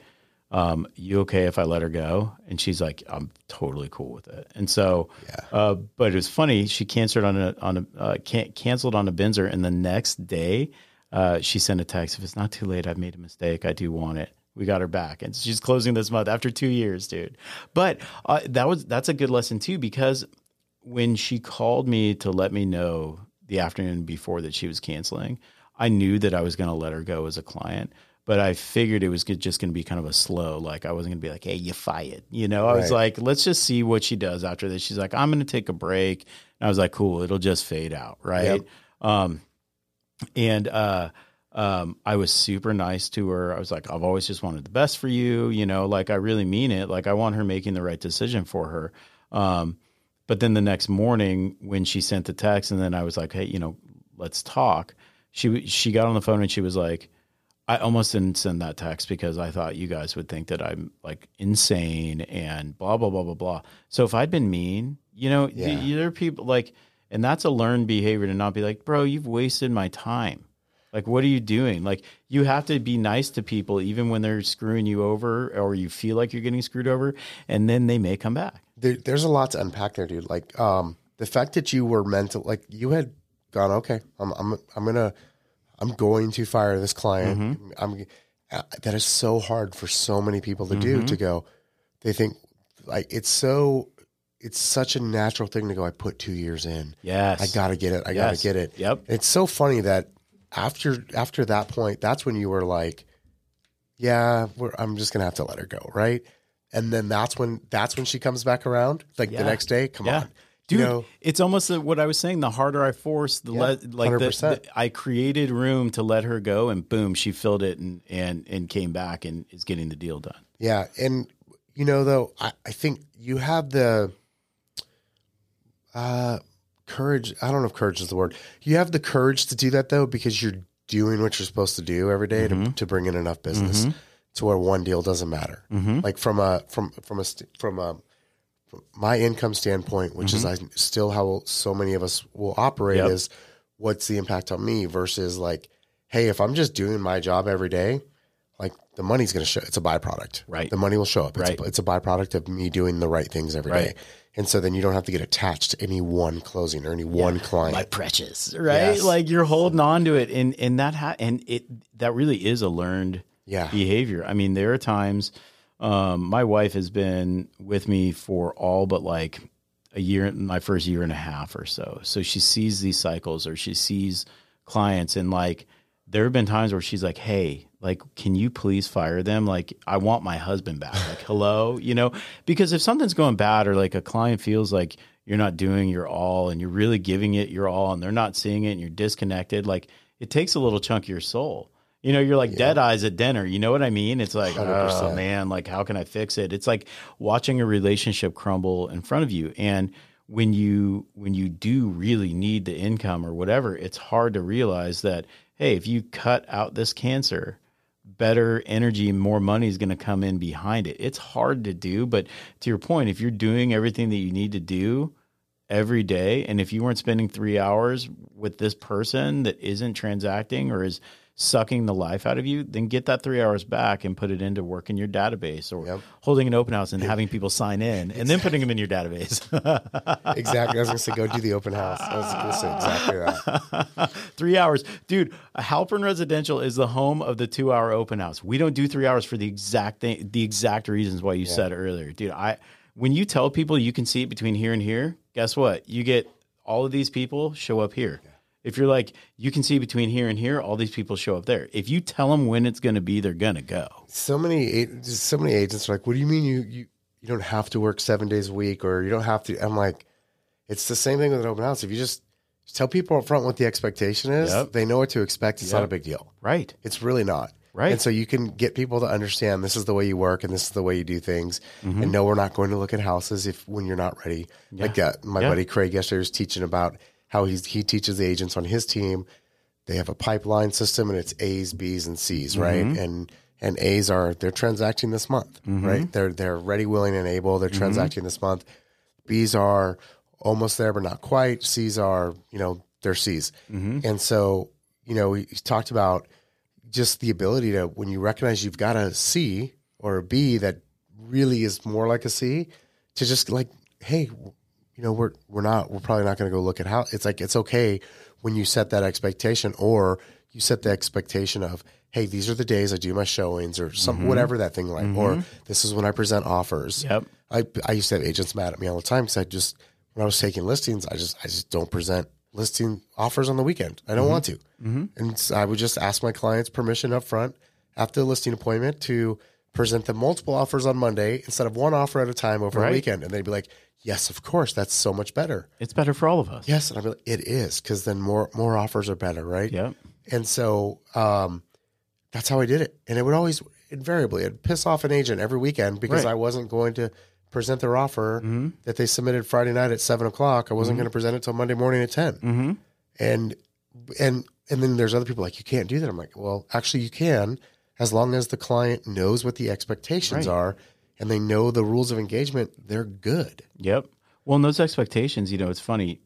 um, you okay if I let her go?" And she's like, "I'm totally cool with it." And so, uh, but it was funny. She canceled on a on a uh, can- canceled on a BINSR, and the next day, uh, she sent a text. If it's not too late, I've made a mistake. I do want it. We got her back, and she's closing this month after two years, dude. But uh, that was that's a good lesson too because when she called me to let me know the afternoon before that she was canceling, I knew that I was going to let her go as a client. But I figured it was good- just going to be kind of a slow, like I wasn't going to be like, "Hey, you fired," you know. I was like, "Let's just see what she does after this." She's like, "I'm going to take a break," and I was like, "Cool, it'll just fade out, right?" Yep. Um, and uh, um, I was super nice to her. I was like, I've always just wanted the best for you, you know, like I really mean it. Like I want her making the right decision for her. Um, but then the next morning when she sent the text, and then I was like, hey, you know, let's talk. She she got on the phone and she was like, I almost didn't send that text because I thought you guys would think that I'm like insane and blah blah blah blah blah. So if I'd been mean, you know, Yeah. the, there are people like, and that's a learned behavior to not be like, bro, you've wasted my time. Like, what are you doing? Like, you have to be nice to people even when they're screwing you over or you feel like you're getting screwed over, and then they may come back. there, there's a lot to unpack there, dude. Like, um, the fact that you were mental, like you had gone, okay, I'm, I'm, I'm gonna, I'm going to fire this client. Mm-hmm. I'm, uh, that is so hard for so many people to do. Mm-hmm. To go, they think like it's so, it's such a natural thing to go. I put two years in. Yes. I gotta get it. I Yes. gotta get it. Yep. It's so funny that after after that point, that's when you were like, yeah, we're, I'm just gonna have to let her go, right? And then that's when that's when she comes back around, like Yeah. the next day. Come Yeah. on, Dude, you know, it's almost the- what I was saying. The harder I force, the Yeah, less like the, the- I created room to let her go, and boom, she filled it and and and came back and is getting the deal done. yeah. And you know, though, I, I think you have the uh courage. I don't know if courage is the word. You have the courage to do that though, because you're doing what you're supposed to do every day Mm-hmm. to, to bring in enough business to where one deal doesn't matter. Mm-hmm. Like from a from from a from a my income standpoint, which is mm-hmm. I still how so many of us will operate Yep. is what's the impact on me versus like, hey, if I'm just doing my job every day, like the money's going to show. It's a byproduct, Right. The money will show up. It's, Right. a, it's a byproduct of me doing the right things every day, Right. and so then you don't have to get attached to any one closing or any one client. my precious, right? Yes. Like you're holding on to it, and and that ha- and it that really is a learned Yeah. behavior. I mean, there are times. Um, my wife has been with me for all but like a year, my first year and a half or so. So she sees these cycles, or she sees clients, and like there have been times where she's like, "Hey, like, can you please fire them? Like, I want my husband back. Like, hello, you know, because if something's going bad, or like a client feels like you're not doing your all, and you're really giving it your all, and they're not seeing it, and you're disconnected, like it takes a little chunk of your soul. You know, you're like dead eyes at dinner. You know what I mean? It's like, oh 100%. man, like how can I fix it? It's like watching a relationship crumble in front of you. And when you when you do really need the income or whatever, it's hard to realize that hey, if you cut out this cancer, better energy and more money is going to come in behind it. It's hard to do, but to your point, if you're doing everything that you need to do every day, and if you weren't spending three hours with this person that isn't transacting or is sucking the life out of you, then get that three hours back and put it into work in your database or Yep. holding an open house and having people sign in and then putting them in your database. exactly. I was going to say, go do the open house. I was going to say exactly that. three hours. Dude, Halpern Residential is the home of the two hour open house. We don't do three hours for the exact thing, the exact reasons why you said earlier. Dude, I when you tell people you can see it between here and here, guess what? You get all of these people show up here. If you're like, you can see between here and here, all these people show up there. If you tell them when it's going to be, they're going to go. so many so many agents are like, "What do you mean you you you don't have to work seven days a week or you don't have to?" I'm like, it's the same thing with an open house. If you just, tell people up front what the expectation is, Yep. they know what to expect. It's not a big deal. Right. It's really not. Right. And so you can get people to understand this is the way you work and this is the way you do things. Mm-hmm. And no, we're not going to look at houses if when you're not ready. Like uh, my Yeah. buddy Craig yesterday was teaching about how he's he teaches the agents on his team. They have a pipeline system and it's A's, B's, and C's, right? Mm-hmm. And and A's are they're transacting this month, right? They're they're ready, willing, and able. They're Mm-hmm. transacting this month. B's are almost there, but not quite. C's are, you know, they're C's. Mm-hmm. And so, you know, he talked about just the ability to, when you recognize you've got a C or a B that really is more like a C, to just like, hey, you know, we're we're not, we're probably not going to go look at how. It's like it's okay when you set that expectation, or you set the expectation of, hey, these are the days I do my showings, or some mm-hmm. whatever that thing like, or mm-hmm. this is when I present offers. Yep. I I used to have agents mad at me all the time because I just when I was taking listings, I just I just don't present listing offers on the weekend. I don't mm-hmm. want to, and so I would just ask my clients permission up front after the listing appointment to present them multiple offers on Monday instead of one offer at a time over Right. a weekend, and they'd be like, "Yes, of course, that's so much better." It's better for all of us. Yes, and I'd be like, "It is," because then more more offers are better, right? Yep. And so um, that's how I did it. And it would always invariably it'd piss off an agent every weekend because Right. I wasn't going to present their offer Mm-hmm. that they submitted Friday night at seven o'clock. I wasn't going to present it till Monday morning at 10 Mm-hmm. And and and then there's other people like you can't do that. I'm like, well, actually you can, as long as the client knows what the expectations Right. are and they know the rules of engagement. They're good. Yep. Well, and those expectations, you know, it's funny.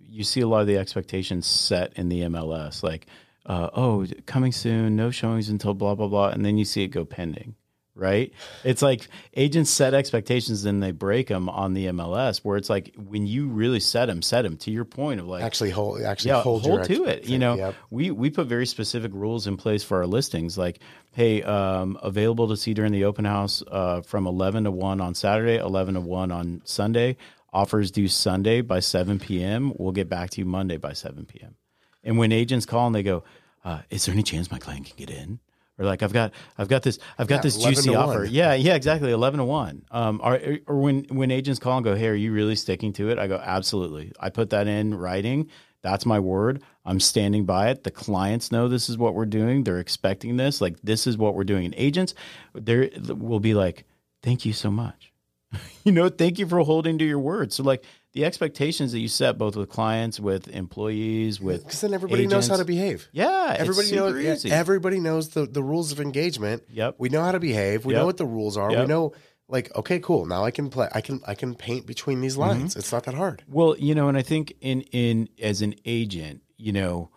You see a lot of the expectations set in the MLS, like, uh, oh, coming soon, no showings until blah blah blah, and then you see it go pending, right? It's like agents set expectations and they break them on the MLS, where it's like when you really set them, set them to your point of like, Actually hold actually yeah, hold, hold, to it. You know, Yep. we we put very specific rules in place for our listings, like, hey, um, available to see during the open house uh, from eleven to one on Saturday, eleven to one on Sunday. Offers due Sunday by seven p.m. We'll get back to you Monday by seven p.m. And when agents call and they go, uh, "Is there any chance my client can get in?" Or like, "I've got, I've got this, I've got Yeah, this juicy offer." 1. Yeah, yeah, exactly, eleven to one. Um, or, or when when agents call and go, "Hey, are you really sticking to it?" I go, "Absolutely." I put that in writing. That's my word. I'm standing by it. The clients know this is what we're doing. They're expecting this. Like this is what we're doing. And agents, there will be like, "Thank you so much." you know, thank you for holding to your word. So like the expectations that you set both with clients, with employees, with Because then everybody knows how to behave. Yeah, Everybody knows. easy. Everybody knows the, the rules of engagement. Yep. We know how to behave. We Yep. know what the rules are. Yep. We know like okay, cool. Now I can play. I can I can paint between these mm-hmm. lines. It's not that hard. Well, you know, and I think in in as an agent, you know,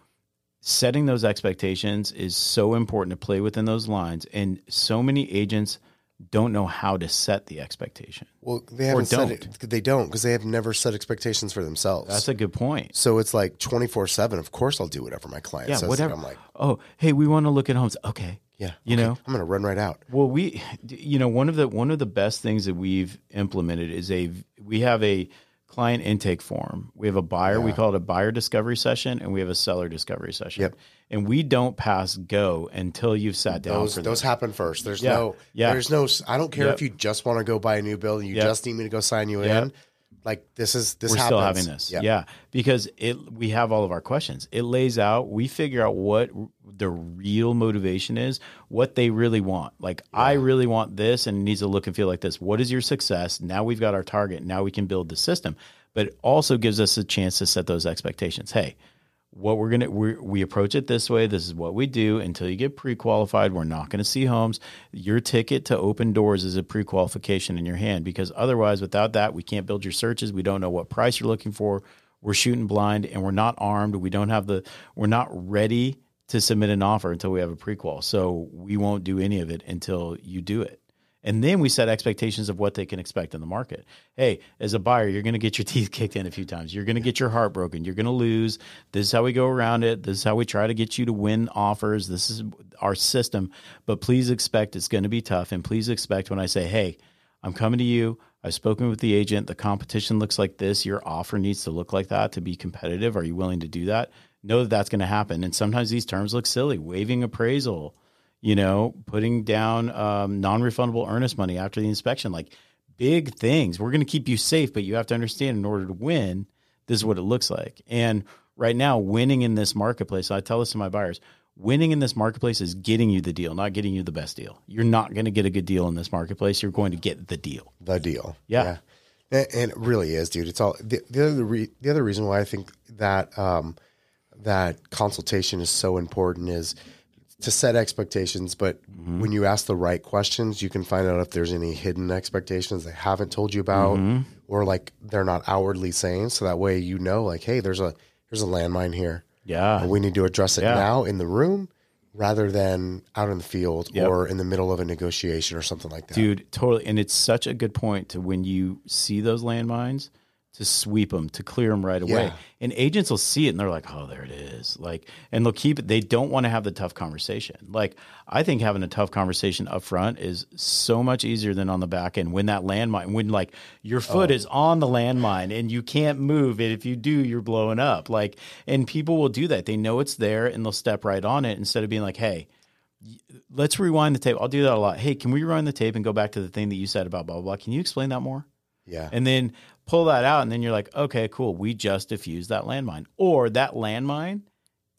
setting those expectations is so important to play within those lines. And so many agents don't know how to set the expectation. Well, they haven't set it. They don't because they have never set expectations for themselves. That's a good point. so it's like twenty four seven. Of course, I'll do whatever my client Yeah, says. whatever. I'm like, oh, hey, we want to look at homes. Okay. yeah, You okay, know? I'm gonna run right out. Well, we, you know, one of the one of the best things that we've implemented is a we have a client intake form. We have a buyer. We call it a buyer discovery session, and we have a seller discovery session. Yep. And we don't pass go until you've sat down Those for those happen first. There's Yeah, no. yeah. There's no. I don't care Yep. if you just want to go buy a new building. You Yep. just need me to go sign you in. Like this is this. We're happens. still having this. Yep. Yeah. Because it we have all of our questions. It lays out, we figure out what the real motivation is, what they really want. Like I really want this and it needs to look and feel like this. What is your success? Now we've got our target. Now we can build the system. But it also gives us a chance to set those expectations. Hey, what we're gonna we we approach it this way. This is what we do until you get pre-qualified. We're not going to see homes. Your ticket to open doors is a pre-qualification in your hand because otherwise, without that, we can't build your searches. We don't know what price you're looking for. We're shooting blind, and we're not armed. We don't have the. We're not ready to submit an offer until we have a pre-qual. So we won't do any of it until you do it. And then we set expectations of what they can expect in the market. Hey, as a buyer, you're going to get your teeth kicked in a few times. You're going to get your heart broken. You're going to lose. This is how we go around it. This is how we try to get you to win offers. This is our system. But please expect it's going to be tough. And please expect when I say, hey, I'm coming to you. I've spoken with the agent. The competition looks like this. Your offer needs to look like that to be competitive. Are you willing to do that? Know that that's going to happen. And sometimes these terms look silly. Waiving appraisal, you know, putting down um, non-refundable earnest money after the inspection, like big things. We're going to keep you safe, but you have to understand in order to win, this is what it looks like. And right now, winning in this marketplace, I tell this to my buyers, winning in this marketplace is getting you the deal, not getting you the best deal. You're not going to get a good deal in this marketplace. You're going to get the deal. the deal. Yeah. And, and it really is, dude. It's all the, the other re, the other reason why I think that um, that consultation is so important is to set expectations. But Mm-hmm. when you ask the right questions, you can find out if there's any hidden expectations they haven't told you about, Mm-hmm. or like they're not outwardly saying. So that way you know, like, hey, there's a there's a landmine here. Yeah. And we need to address it Yeah. now in the room rather than out in the field Yep. or in the middle of a negotiation or something like that. Dude, totally. And it's such a good point to when you see those landmines to sweep them, to clear them right away. Yeah. And agents will see it and they're like, oh, there it is. Like, and they'll keep it. They don't want to have the tough conversation. Like, I think having a tough conversation up front is so much easier than on the back end when that landmine, when like your foot oh. is on the landmine and you can't move it. If you do, you're blowing up. Like, and people will do that. They know it's there and they'll step right on it instead of being like, hey, let's rewind the tape. I'll do that a lot. Hey, can we rewind the tape and go back to the thing that you said about blah blah blah? Can you explain that more? yeah. And then pull that out, and then you're like, okay, cool. We just diffused that landmine, or that landmine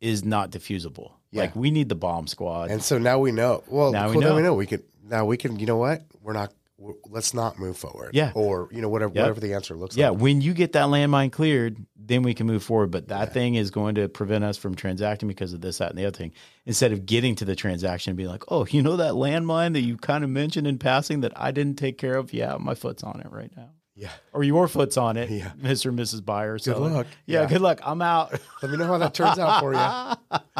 is not diffusable. Yeah. Like we need the bomb squad. And so now we know. Well, Now we cool, now know. we know. We can now we can. You know what? We're not. We're, let's not move forward. Yeah. Or you know whatever Yep. whatever the answer looks yeah, like. Yeah. When you get that landmine cleared, then we can move forward. But that thing is going to prevent us from transacting because of this, that, and the other thing. Instead of getting to the transaction and being like, oh, you know that landmine that you kind of mentioned in passing that I didn't take care of? Yeah, my foot's on it right now. Yeah. or your foot's on it, Yeah. Mr. and Mrs. Buyer. So, luck. Yeah, Yeah. good luck. I'm out. Let me know how that turns out for you.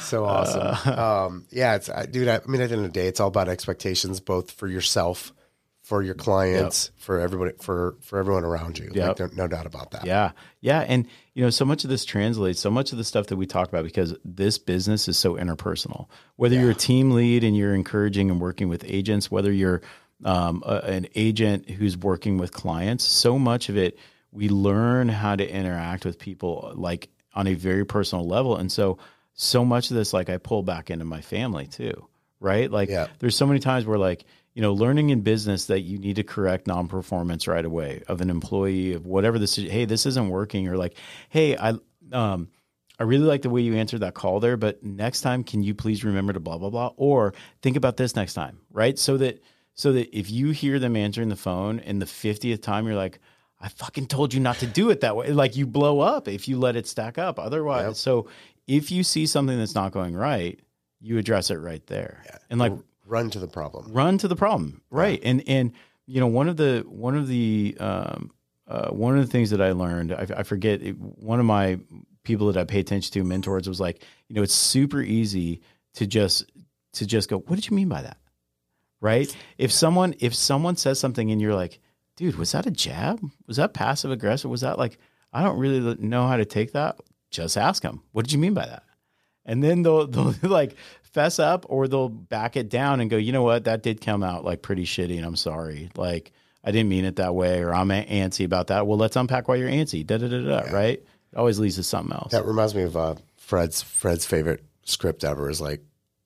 So awesome. Uh. um, yeah, it's I, dude. I, I mean, at the end of the day, it's all about expectations, both for yourself, for your clients, for everybody, for for everyone around you. Yep. Like, no doubt about that. Yeah. Yeah. And, you know, so much of this translates, so much of the stuff that we talk about because this business is so interpersonal. Whether you're a team lead and you're encouraging and working with agents, whether you're um, a, an agent who's working with clients, so much of it, we learn how to interact with people like on a very personal level. And so, so much of this, like I pull back into my family too, right? Like Yeah. there's so many times where like, you know, learning in business that you need to correct non-performance right away of an employee of whatever this is. Hey, this isn't working, or like, hey, I um, I really like the way you answered that call there, but next time, can you please remember to blah blah blah, or think about this next time, right? So that so that if you hear them answering the phone and the fiftieth time, you're like. I fucking told you not to do it that way. Like you blow up if you let it stack up. Otherwise, Yep. so if you see something that's not going right, you address it right there. yeah. And like Run to the problem. run to the problem right and and you know, one of the one of the um, uh, one of the things that I learned, I, I forget it, one of my people that I pay attention to, mentors, was like, you know, it's super easy to just to just go, what did you mean by that? Right? If someone if someone says something and you're like, dude, was that a jab? Was that passive aggressive? Was that like I don't really know how to take that? Just ask them. What did you mean by that? And then they'll they'll like fess up or they'll back it down and go, you know what, that did come out like pretty shitty, and I'm sorry. Like I didn't mean it that way, or I'm antsy about that. Well, let's unpack why you're antsy. Da da da da. Yeah. Right? It always leads to something else. That reminds me of uh, Fred's Fred's favorite script ever is like,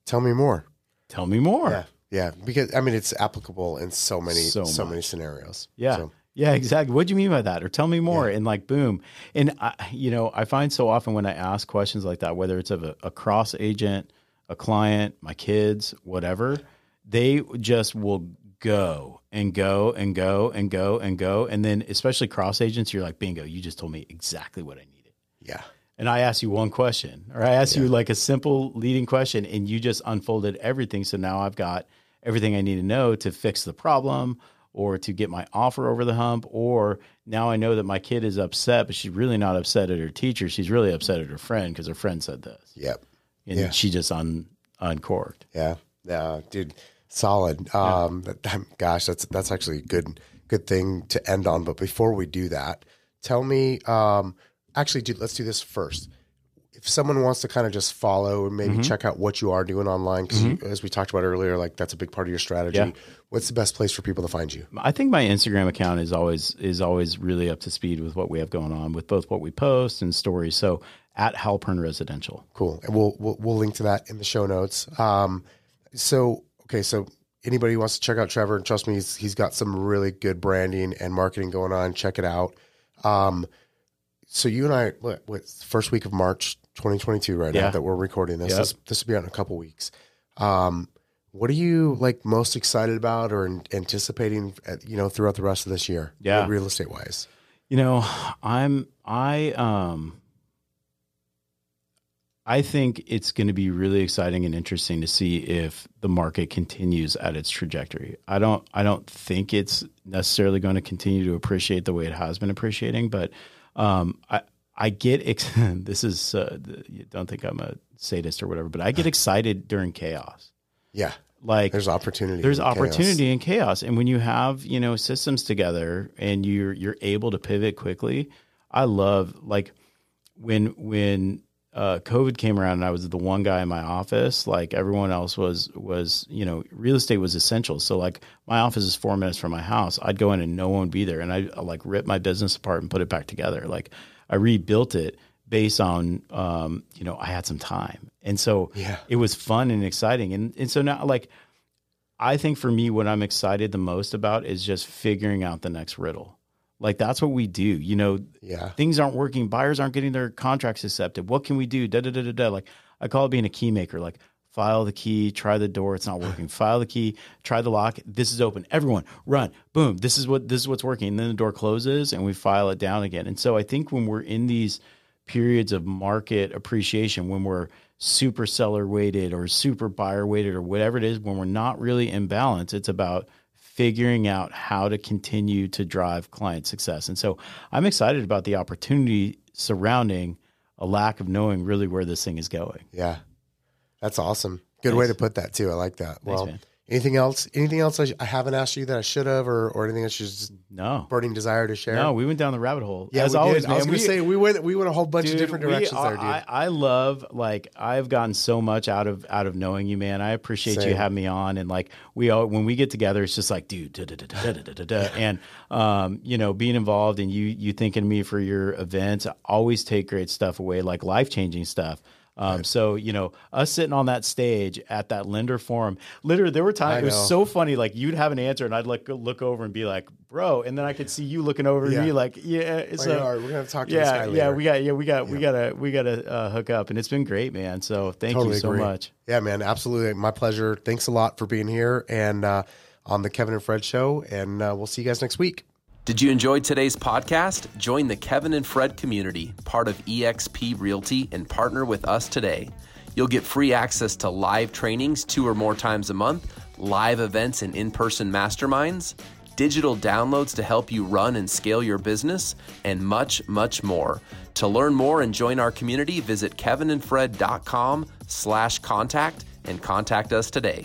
"Tell me more." Tell me more. Yeah, yeah. Because I mean, it's applicable in so many so, so many scenarios. Yeah. So. Yeah, exactly. What do you mean by that? Or tell me more. Yeah. And like, boom. And I, you know, I find so often when I ask questions like that, whether it's of a, a cross agent, a client, my kids, whatever, they just will go and go and go and go and go. And then, especially cross agents, you're like, bingo, you just told me exactly what I needed. Yeah and I asked you one question, or I asked yeah. you like a simple leading question, and you just unfolded everything. So now I've got everything I need to know to fix the problem or to get my offer over the hump. Or now I know that my kid is upset, but she's really not upset at her teacher. She's really upset at her friend because her friend said this. Yep. And yeah. she just un uncorked. Yeah. Yeah, dude. Solid. Um, yeah. gosh, that's that's actually a good good thing to end on. But before we do that, tell me um, actually, dude, let's do this first. If someone wants to kind of just follow and maybe mm-hmm. check out what you are doing online, because mm-hmm. as we talked about earlier, like that's a big part of your strategy. Yeah. What's the best place for people to find you? I think my Instagram account is always is always really up to speed with what we have going on with both what we post and stories. So at Halpern Residential. Cool, and we'll we'll, we'll link to that in the show notes. Um, so okay, so anybody who wants to check out Trevor, and trust me, he's, he's got some really good branding and marketing going on. Check it out. Um, so you and I, what, what first week of March 2022, right yeah. now that we're recording this, yep. this, this will be out in a couple weeks. Um, what are you like most excited about or anticipating, at, you know, throughout the rest of this year? Yeah, real estate wise. You know, I'm I um I think it's going to be really exciting and interesting to see if the market continues at its trajectory. I don't I don't think it's necessarily going to continue to appreciate the way it has been appreciating, but um, I I get ex- this is uh, you don't think I'm a sadist or whatever, but I get excited during chaos. Yeah, like there's opportunity. There's in opportunity chaos. in chaos, and when you have you know systems together and you're you're able to pivot quickly. I love like when when uh, COVID came around and I was the one guy in my office, like everyone else was was you know real estate was essential. So like my office is four minutes from my house. I'd go in and no one would be there, and I like rip my business apart and put it back together. Like I rebuilt it based on um, you know I had some time, and so yeah. it was fun and exciting. And and so now like I think for me, what I'm excited the most about is just figuring out the next riddle. Like that's what we do. You know, yeah. things aren't working. Buyers aren't getting their contracts accepted. What can we do? Da da da da da. Like I call it being a key maker. Like file the key, try the door, it's not working. file the key, try the lock. This is open. Everyone, run. Boom. This is what this is what's working. And then the door closes and we file it down again. And so I think when we're in these periods of market appreciation, when we're super seller weighted or super buyer weighted or whatever it is, when we're not really in balance, it's about figuring out how to continue to drive client success. And so I'm excited about the opportunity surrounding a lack of knowing really where this thing is going. Yeah. That's awesome. Good Thanks. way to put that too. I like that. Thanks, well, man. Anything else? Anything else I, sh- I, haven't asked you that I should have, or, or anything that's just no burning desire to share? No, we went down the rabbit hole. Yeah, as always. I was going to say we went we went a whole bunch dude, of different directions are, there, dude. I, I, love like I've gotten so much out of out of knowing you, man. I appreciate Same. you having me on, and like we all when we get together, it's just like, dude, da, da, da, and um, you know, being involved and you you thinking of me for your events, I always take great stuff away, like life changing stuff. Um, right. So you know, us sitting on that stage at that lender forum, literally, there were times it was so funny. Like you'd have an answer, and I'd like look over and be like, "Bro," and then I could see you looking over yeah. me like, "Yeah, it's a, we're gonna talk to yeah, yeah, we got, yeah, we got, yeah. we gotta, we gotta uh, hook up." And it's been great, man. So thank totally you so agree. much. Yeah, man, absolutely, my pleasure. Thanks a lot for being here and uh, on the Kevin and Fred show, and uh, we'll see you guys next week. Did you enjoy today's podcast? Join the Kevin and Fred community, part of eXp Realty, and partner with us today. You'll get free access to live trainings two or more times a month, live events and in person masterminds, digital downloads to help you run and scale your business, and much, much more. To learn more and join our community, visit kevinandfred.com slash contact and contact us today.